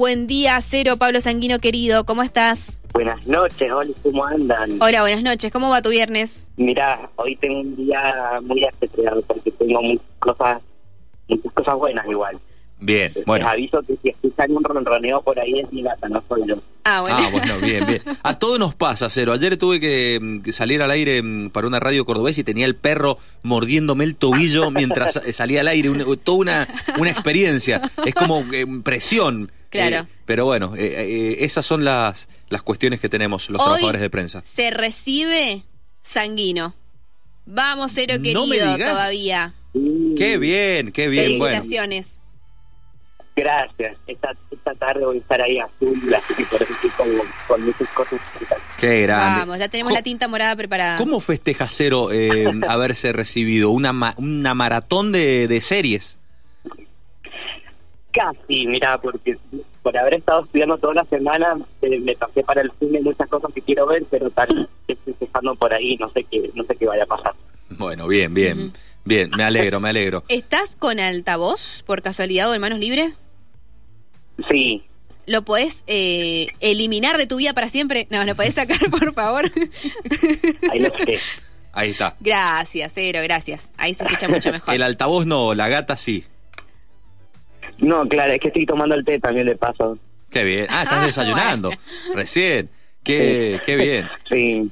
Buen día, Cero, Pablo Sanguino querido, ¿cómo estás? Buenas noches, Oli, ¿cómo andan? Hola, buenas noches, ¿cómo va tu viernes? Mirá, hoy tengo un día muy ajetreado porque tengo muchas cosas, muchas cosas buenas igual. Bien, Les bueno. aviso que si escuchan un ronroneo por ahí es mi gata, no soy yo. Ah, bueno. Ah, bueno, bien, bien. A todos nos pasa, Cero. Ayer tuve que, mm, que salir al aire mm, para una radio cordobés y tenía el perro mordiéndome el tobillo mientras salía al aire. Una- toda una, una experiencia. Es como eh, presión. Claro. Eh, pero bueno, eh, eh, esas son las, las cuestiones que tenemos los Hoy trabajadores de prensa. Se recibe Sanguino. Vamos, Cero No querido, me digas. todavía. Qué bien, qué bien. Bueno, Felicitaciones. Gracias, esta, esta tarde voy a estar ahí azul, así que por eso estoy con, con muchas cosas. qué grande. Vamos, ya tenemos la tinta morada preparada. ¿Cómo festeja Cero eh, haberse recibido una, ma- una maratón de, de series? Casi, mira, porque por haber estado estudiando toda la semana eh, me pasé para el cine muchas cosas que quiero ver, pero tal estoy dejando por ahí, no sé qué, no sé qué vaya a pasar. Bueno, bien, bien. Bien, me alegro, me alegro. ¿Estás con altavoz por casualidad o en manos libres? Sí, ¿Lo podés eh, eliminar de tu vida para siempre? No, ¿lo podés sacar, por favor? ahí lo sé. Ahí está. gracias, Cero, gracias. Ahí se escucha mucho mejor. El altavoz no, la gata sí. No, claro, es que estoy tomando el té también de paso. Qué bien. Ah, estás Ah, desayunando. Recién. Qué, qué bien. Sí.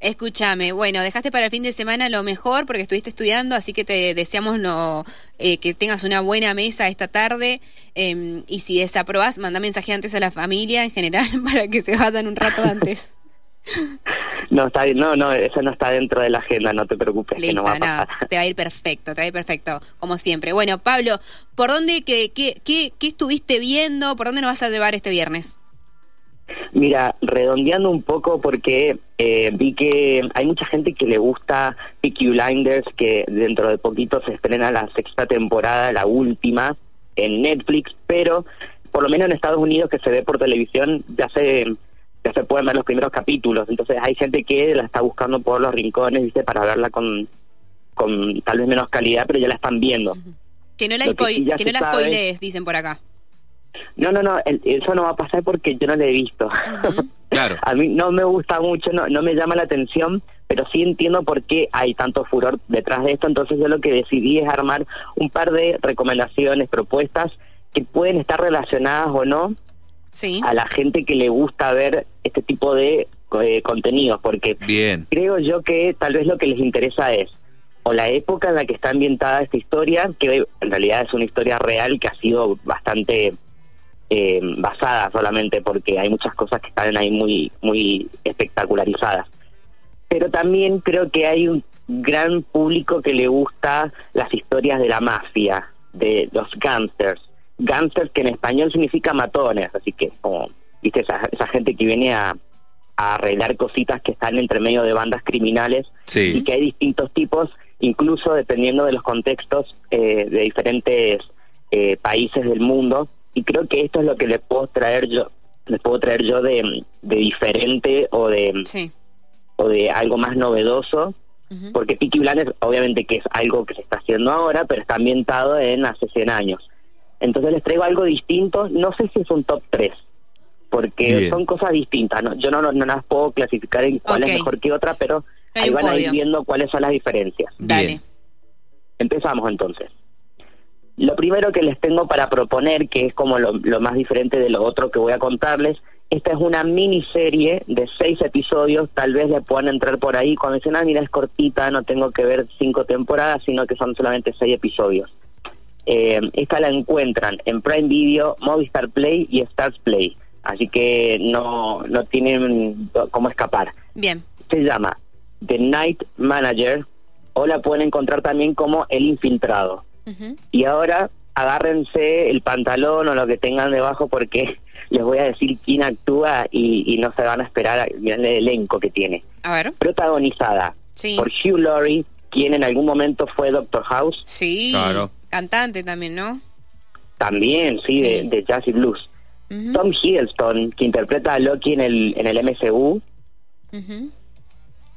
Escúchame, bueno, dejaste para el fin de semana lo mejor porque estuviste estudiando, así que te deseamos no, eh, que tengas una buena mesa esta tarde eh, y si desaprobás, manda mensaje antes a la familia en general para que se vayan un rato antes. No, está bien, no, no, eso no está dentro de la agenda, no te preocupes, que no va a no, pasar. te va a ir perfecto, te va a ir perfecto, como siempre. Bueno, Pablo, ¿por dónde, qué, qué, qué, qué estuviste viendo? ¿Por dónde nos vas a llevar este viernes? Mira, redondeando un poco porque eh, vi que hay mucha gente que le gusta Peaky Blinders, que dentro de poquito se estrena la sexta temporada, la última, en Netflix, pero por lo menos en Estados Unidos que se ve por televisión ya se ya se pueden ver los primeros capítulos, entonces hay gente que la está buscando por los rincones, ¿viste? para verla con, con tal vez menos calidad, pero ya la están viendo. Que no la, que spoil- sí ya que se no la sabe- spoilees, dicen por acá. No, no, no, el- eso no va a pasar porque yo no la he visto. Claro. A mí no me gusta mucho, no, no me llama la atención, pero sí entiendo por qué hay tanto furor detrás de esto. Entonces yo lo que decidí es armar un par de recomendaciones, propuestas que pueden estar relacionadas o no Sí. a la gente que le gusta ver este tipo de eh, contenidos, porque Bien. creo yo que tal vez lo que les interesa es o la época en la que está ambientada esta historia, que en realidad es una historia real que ha sido bastante eh, basada solamente porque hay muchas cosas que están ahí muy muy espectacularizadas. Pero también creo que hay un gran público que le gusta las historias de la mafia, de los gangsters. Gangsters que en español significa matones, así que como, viste, esa, esa gente que viene a, a arreglar cositas que están entre medio de bandas criminales y que hay distintos tipos, incluso dependiendo de los contextos eh, de diferentes eh, países del mundo. Y creo que esto es lo que les puedo traer yo, les puedo traer yo de, de diferente o de, Sí. o de algo más novedoso, porque Peaky Blinders obviamente que es algo que se está haciendo ahora, pero está ambientado en hace 100 años. Entonces les traigo algo distinto, no sé si es un top 3, porque Bien. son cosas distintas, ¿no? yo no, no, no las puedo clasificar en cuál es mejor que otra, pero hay ahí van a ir viendo cuáles son las diferencias. Dale. Bien. Empezamos entonces. Lo primero que les tengo para proponer, que es como lo, lo más diferente de lo otro que voy a contarles, esta es una miniserie de seis episodios, tal vez le puedan entrar por ahí, cuando dicen, ah, mira, es cortita, no tengo que ver cinco temporadas, sino que son solamente seis episodios. Eh, esta la encuentran en Prime Video, Movistar Play y Stars Play, así que no, no tienen cómo escapar Bien. se llama The Night Manager o la pueden encontrar también como El Infiltrado. Y ahora agárrense el pantalón o lo que tengan debajo porque les voy a decir quién actúa y, y no se van a esperar a el elenco que tiene. A ver. Protagonizada Sí. por Hugh Laurie, quien en algún momento fue Doctor House, Sí. Claro. Cantante también, ¿no? también, sí, De, Sí. de Jazz y Blues. Tom Hiddleston, que interpreta a Loki en el, en el MCU.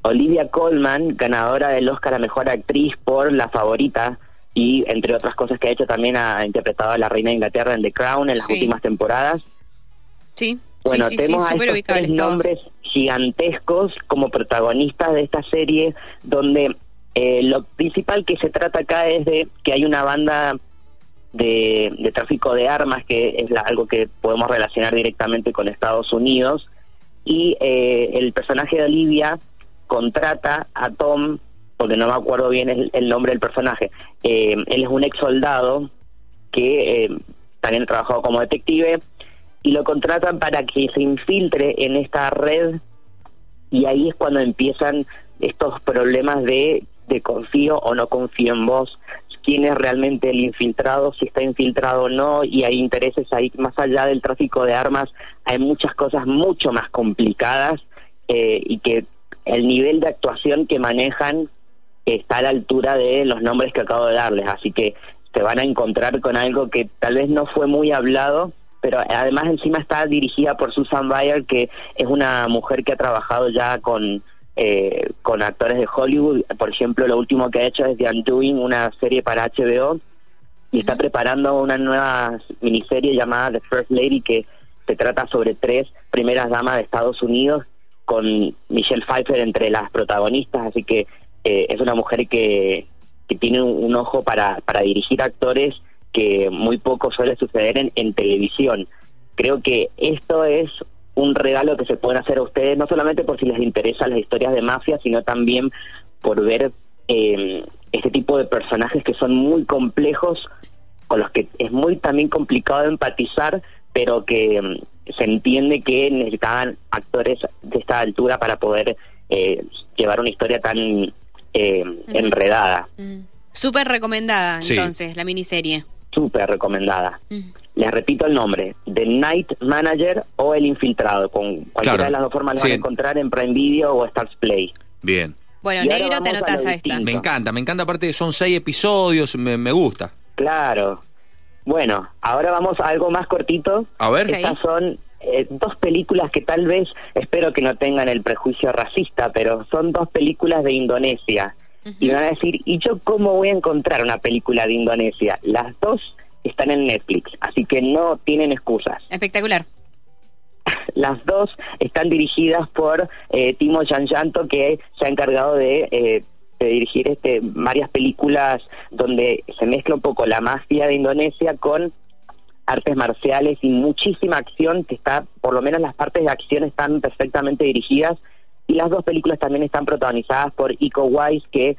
Olivia Colman, ganadora del Oscar a Mejor Actriz por La Favorita y entre otras cosas que ha hecho también ha interpretado a la Reina de Inglaterra en The Crown en las Sí. últimas temporadas. Sí. Bueno, sí, sí, tenemos sí, a estos tres todos. nombres gigantescos como protagonistas de esta serie, donde eh, lo principal que se trata acá es de que hay una banda de, tráfico de armas, que es algo que podemos relacionar directamente con Estados Unidos, y eh, el personaje de Olivia contrata a Tom, porque no me acuerdo bien el, nombre del personaje, eh, él es un ex soldado que también ha trabajado como detective, y lo contratan para que se infiltre en esta red. Y ahí es cuando empiezan estos problemas de, de confío o no confío en vos, quién es realmente el infiltrado, si está infiltrado o no, y hay intereses ahí, más allá del tráfico de armas, hay muchas cosas mucho más complicadas eh, y que el nivel de actuación que manejan está a la altura de los nombres que acabo de darles, así que te van a encontrar con algo que tal vez no fue muy hablado, pero además encima está dirigida por Susan Bayer, que es una mujer que ha trabajado ya con eh, con actores de Hollywood. Por ejemplo, lo último que ha hecho es The Undoing, una serie para HBO, y está preparando una nueva miniserie llamada The First Lady, que se trata sobre tres primeras damas de Estados Unidos, con Michelle Pfeiffer entre las protagonistas, así que eh, es una mujer que, que tiene un, un ojo para, para dirigir actores que muy poco suele suceder en, en televisión. Creo que esto es un regalo que se pueden hacer a ustedes, no solamente por si les interesan las historias de mafia, sino también por ver eh, este tipo de personajes que son muy complejos, con los que es muy también complicado de empatizar, pero que mm, se entiende que necesitaban actores de esta altura para poder eh, llevar una historia tan eh, enredada. Mm. Súper recomendada, Sí. entonces, la miniserie. Súper recomendada. Mm. Les repito el nombre, The Night Manager o El Infiltrado. Con cualquiera Claro. de las dos formas lo Sí. van a encontrar en Prime Video o Stars Play. Bien. Bueno, Y negro, te vamos a a esta. Me encanta, me encanta. Aparte, son seis episodios, me, me gusta. Claro. Bueno, ahora vamos a algo más cortito. A ver. Sí. Estas son eh, dos películas que tal vez, espero que no tengan el prejuicio racista, pero son dos películas de Indonesia. Y van a decir, ¿y yo cómo voy a encontrar una película de Indonesia? Las dos están en Netflix, así que no tienen excusas. Espectacular. Las dos están dirigidas por eh, Timo Yanyanto, que se ha encargado de, eh, de dirigir este varias películas donde se mezcla un poco la mafia de Indonesia con artes marciales y muchísima acción que está, por lo menos las partes de acción están perfectamente dirigidas y las dos películas también están protagonizadas por Iko Wise, que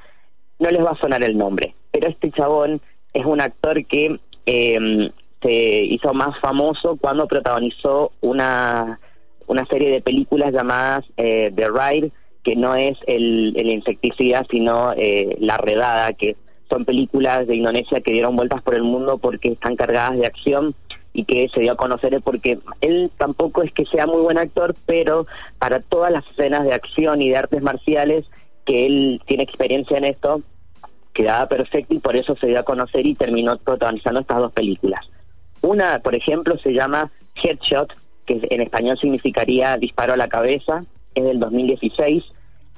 no les va a sonar el nombre, pero este chabón es un actor que eh, se hizo más famoso cuando protagonizó una, una serie de películas llamadas eh, The Ride, que no es el, el insecticida, sino eh, La Redada, que son películas de Indonesia que dieron vueltas por el mundo porque están cargadas de acción y que se dio a conocer porque él tampoco es que sea muy buen actor, pero para todas las escenas de acción y de artes marciales que él tiene experiencia en esto, quedaba perfecto y por eso se dio a conocer y terminó protagonizando estas dos películas. Una, por ejemplo, se llama Headshot, que en español significaría disparo a la cabeza, es del 2016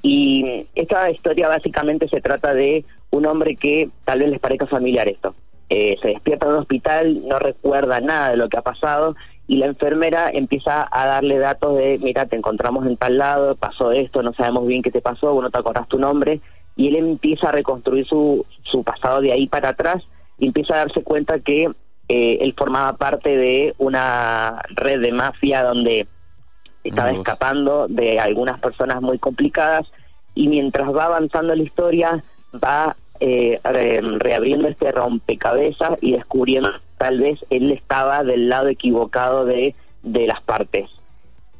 y esta historia básicamente se trata de un hombre que tal vez les parezca familiar esto. Eh, se despierta en un hospital, no recuerda nada de lo que ha pasado y la enfermera empieza a darle datos de, mira, te encontramos en tal lado, pasó esto, no sabemos bien qué te pasó, vos no te acordás tu nombre, y él empieza a reconstruir su, su pasado de ahí para atrás y empieza a darse cuenta que eh, él formaba parte de una red de mafia donde estaba escapando de algunas personas muy complicadas y mientras va avanzando la historia va eh, re- reabriendo este rompecabezas y descubriendo que tal vez él estaba del lado equivocado de, de las partes.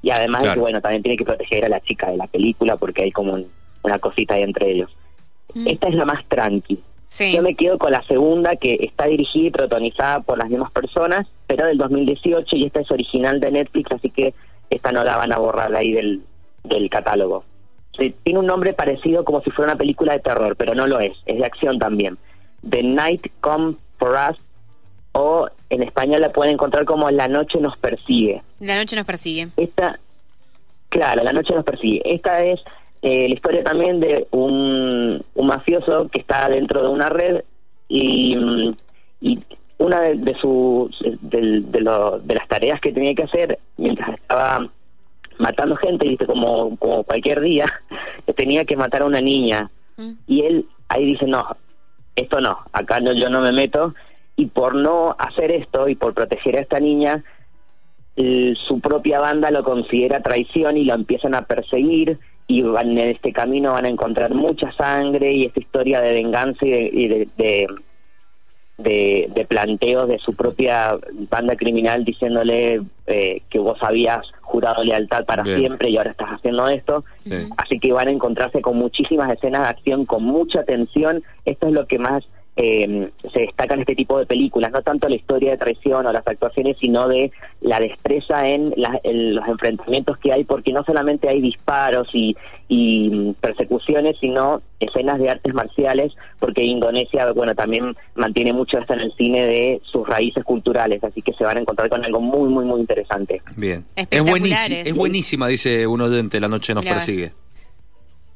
Y además, Claro. bueno, también tiene que proteger a la chica de la película porque hay como un- una cosita ahí entre ellos. Mm. Esta es la más tranqui. Sí. Yo me quedo con la segunda que está dirigida y protagonizada por las mismas personas, pero del 2018 y esta es original de Netflix, así que esta no la van a borrar ahí del, del catálogo. Sí, tiene un nombre parecido como si fuera una película de terror, pero no lo es, es de acción también. The Night Come For Us o en español la pueden encontrar como La Noche Nos Persigue. La noche nos persigue. Esta, claro, la noche nos persigue. Esta es eh, la historia también de un, un mafioso que está dentro de una red y, mm, y una de, de sus de, de lo- de las tareas que tenía que hacer mientras estaba matando gente, viste, como, como cualquier día, tenía que matar a una niña. Mm. Y él ahí dice, no, esto no, acá no, yo no me meto. Y por no hacer esto y por proteger a esta niña, su propia banda lo considera traición y lo empiezan a perseguir y van en este camino van a encontrar mucha sangre y esta historia de venganza y de, y de, de, de- de planteos de su propia banda criminal diciéndole eh, que vos habías jurado lealtad para Bien. siempre y ahora estás haciendo esto. Sí. Así que van a encontrarse con muchísimas escenas de acción, con mucha tensión. Esto es lo que más eh, se destaca en este tipo de películas, no tanto la historia de traición o las actuaciones, sino de la destreza en, la- en los enfrentamientos que hay, porque no solamente hay disparos y, y mm, persecuciones, sino escenas de artes marciales, porque Indonesia, bueno, también mantiene mucho esto en el cine de sus raíces culturales, así que se van a encontrar con algo muy, muy, muy interesante. Bien. Es buenísima, es buenísima, dice un oyente, La noche nos Mirá. persigue.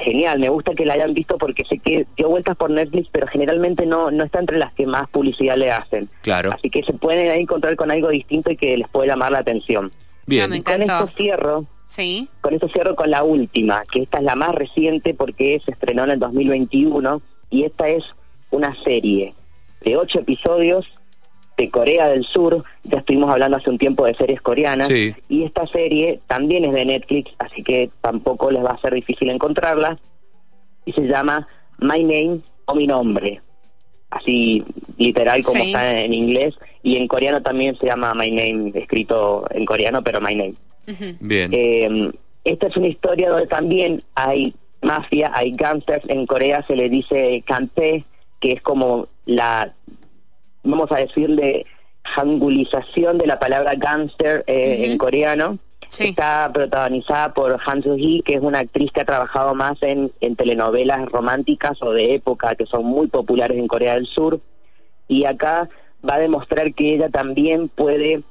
Genial, me gusta que la hayan visto porque sé que dio vueltas por Netflix, pero generalmente no, no está entre las que más publicidad le hacen. Claro. Así que se pueden ahí encontrar con algo distinto y que les puede llamar la atención. Bien. Me Con esto cierro, Sí. con esto cierro con la última, que esta es la más reciente porque se estrenó en el 2021 y esta es una serie de ocho episodios de Corea del Sur. Ya estuvimos hablando hace un tiempo de series coreanas Sí. y esta serie también es de Netflix, así que tampoco les va a ser difícil encontrarla y se llama My Name o Mi Nombre. Así literal como Sí. está en inglés y en coreano también se llama My Name, escrito en coreano pero My Name. Bien. Eh, esta es una historia donde también hay mafia, hay gangsters. En Corea se le dice kante, que es como la, vamos a decirle, hangulización de la palabra gangster eh, en coreano. Sí. Está protagonizada por Han Soo-hee, que es una actriz que ha trabajado más en, en telenovelas románticas o de época que son muy populares en Corea del Sur. Y acá va a demostrar que ella también puede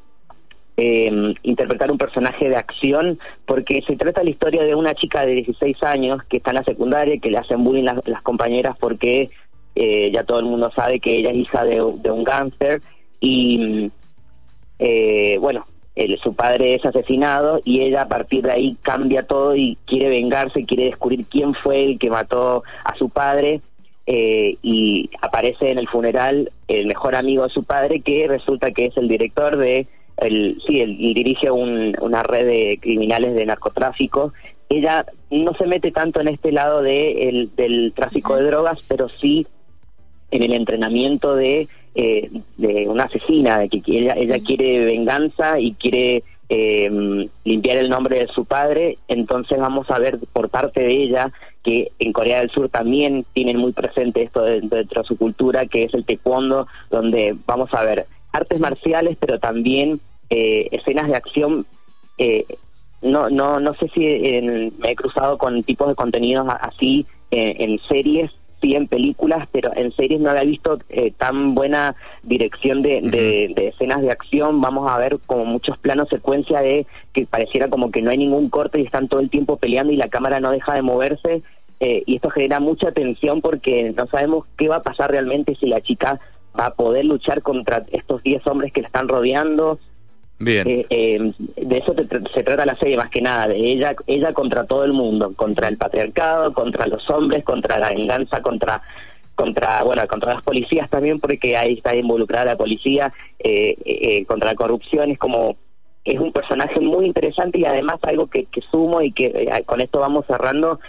eh, interpretar un personaje de acción, porque se trata la historia de una chica de 16 años que está en la secundaria, que le hacen bullying las, las compañeras porque eh, ya todo el mundo sabe que ella es hija de, de un gánster y eh, bueno, el- su padre es asesinado y ella a partir de ahí cambia todo y quiere vengarse, quiere descubrir quién fue el que mató a su padre eh, y aparece en el funeral el mejor amigo de su padre que resulta que es el director de el sí él dirige un- una red de criminales de narcotráfico. Ella no se mete tanto en este lado de el- del tráfico de drogas pero sí en el entrenamiento de, eh, de una asesina, de que ella, ella quiere venganza y quiere eh, limpiar el nombre de su padre, entonces vamos a ver por parte de ella que en Corea del Sur también tienen muy presente esto de- dentro de su cultura, que es el taekwondo, donde vamos a ver artes marciales, pero también eh, escenas de acción eh, no no no sé si en- me he cruzado con tipos de contenidos así en series sí en películas pero en series no había visto eh, tan buena dirección de, de- de escenas de acción. Vamos a ver como muchos planos secuencia de que pareciera como que no hay ningún corte y están todo el tiempo peleando y la cámara no deja de moverse eh, y esto genera mucha tensión porque no sabemos qué va a pasar realmente si la chica va a poder luchar contra estos 10 hombres que la están rodeando Eh, eh, de eso te- se trata la serie más que nada, de ella, ella contra todo el mundo, contra el patriarcado, contra los hombres, contra la venganza, contra contra bueno contra las policías también porque ahí está involucrada la policía eh, contra la corrupción es como es un personaje muy interesante y además algo que, que sumo y que con esto vamos cerrando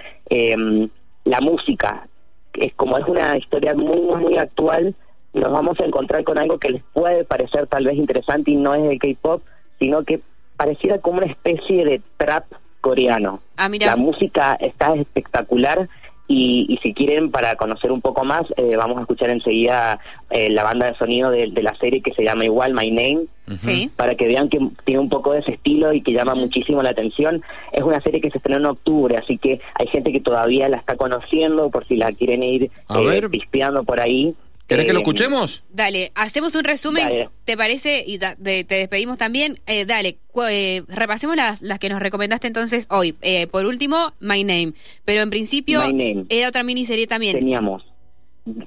la música es como es una historia muy muy actual nos vamos a encontrar con algo que les puede parecer tal vez interesante y no es el K-pop, sino que pareciera como una especie de trap coreano. Ah, mira. La música está espectacular y, y si quieren para conocer un poco más eh, vamos a escuchar enseguida eh, la banda de sonido de, de la serie que se llama igual My Name Sí. para que vean que tiene un poco de ese estilo y que llama muchísimo la atención. Es una serie que se estrenó en octubre, así que hay gente que todavía la está conociendo por si la quieren ir eh, pispeando por ahí. ¿Querés que lo Eh, escuchemos? Dale, hacemos un resumen, Dale. ¿te parece? Y da- de- te despedimos también. Eh, dale, cu- eh, repasemos las, las que nos recomendaste entonces hoy. Eh, por último, My Name. Pero en principio, My Name. era otra miniserie también. Teníamos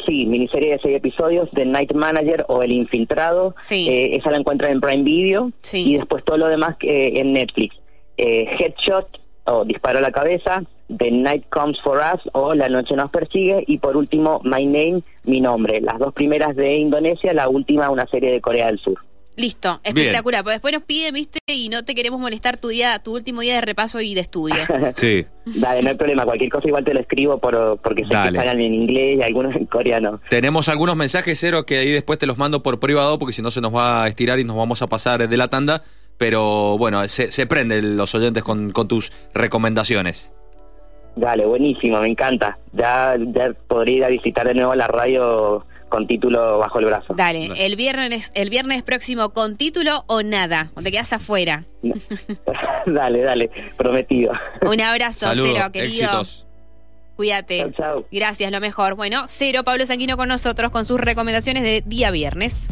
Sí, miniserie de seis episodios, The Night Manager o El Infiltrado. Sí. Eh, esa la encuentran en Prime Video. Sí. Y después todo lo demás eh, en Netflix. Eh, Headshot o Disparo a la cabeza, The Night Comes for Us o La Noche nos persigue. Y por último, My Name, mi nombre. Las dos primeras de Indonesia, la última una serie de Corea del Sur. Listo, espectacular. Porque después nos piden, viste, y no te queremos molestar tu día, tu último día de repaso y de estudio. Sí. Dale, no hay problema. Cualquier cosa igual te lo escribo por, porque sé Dale. que están en inglés y algunos en coreano. Tenemos algunos mensajes, Cero, que ahí después te los mando por privado porque si no se nos va a estirar y nos vamos a pasar de la tanda. Pero bueno, se, se prenden los oyentes con, con tus recomendaciones. Dale, buenísimo, me encanta. Ya, ya podría ir a visitar de nuevo la radio con título bajo el brazo. Dale, el viernes, el viernes próximo con título o nada, o te quedas afuera. dale, dale, prometido. Un abrazo, Saludos, Cero, querido. éxitos. Cuídate. Chau, chau. Gracias, lo mejor. Bueno, Cero, Pablo Sanguino con nosotros con sus recomendaciones de día viernes.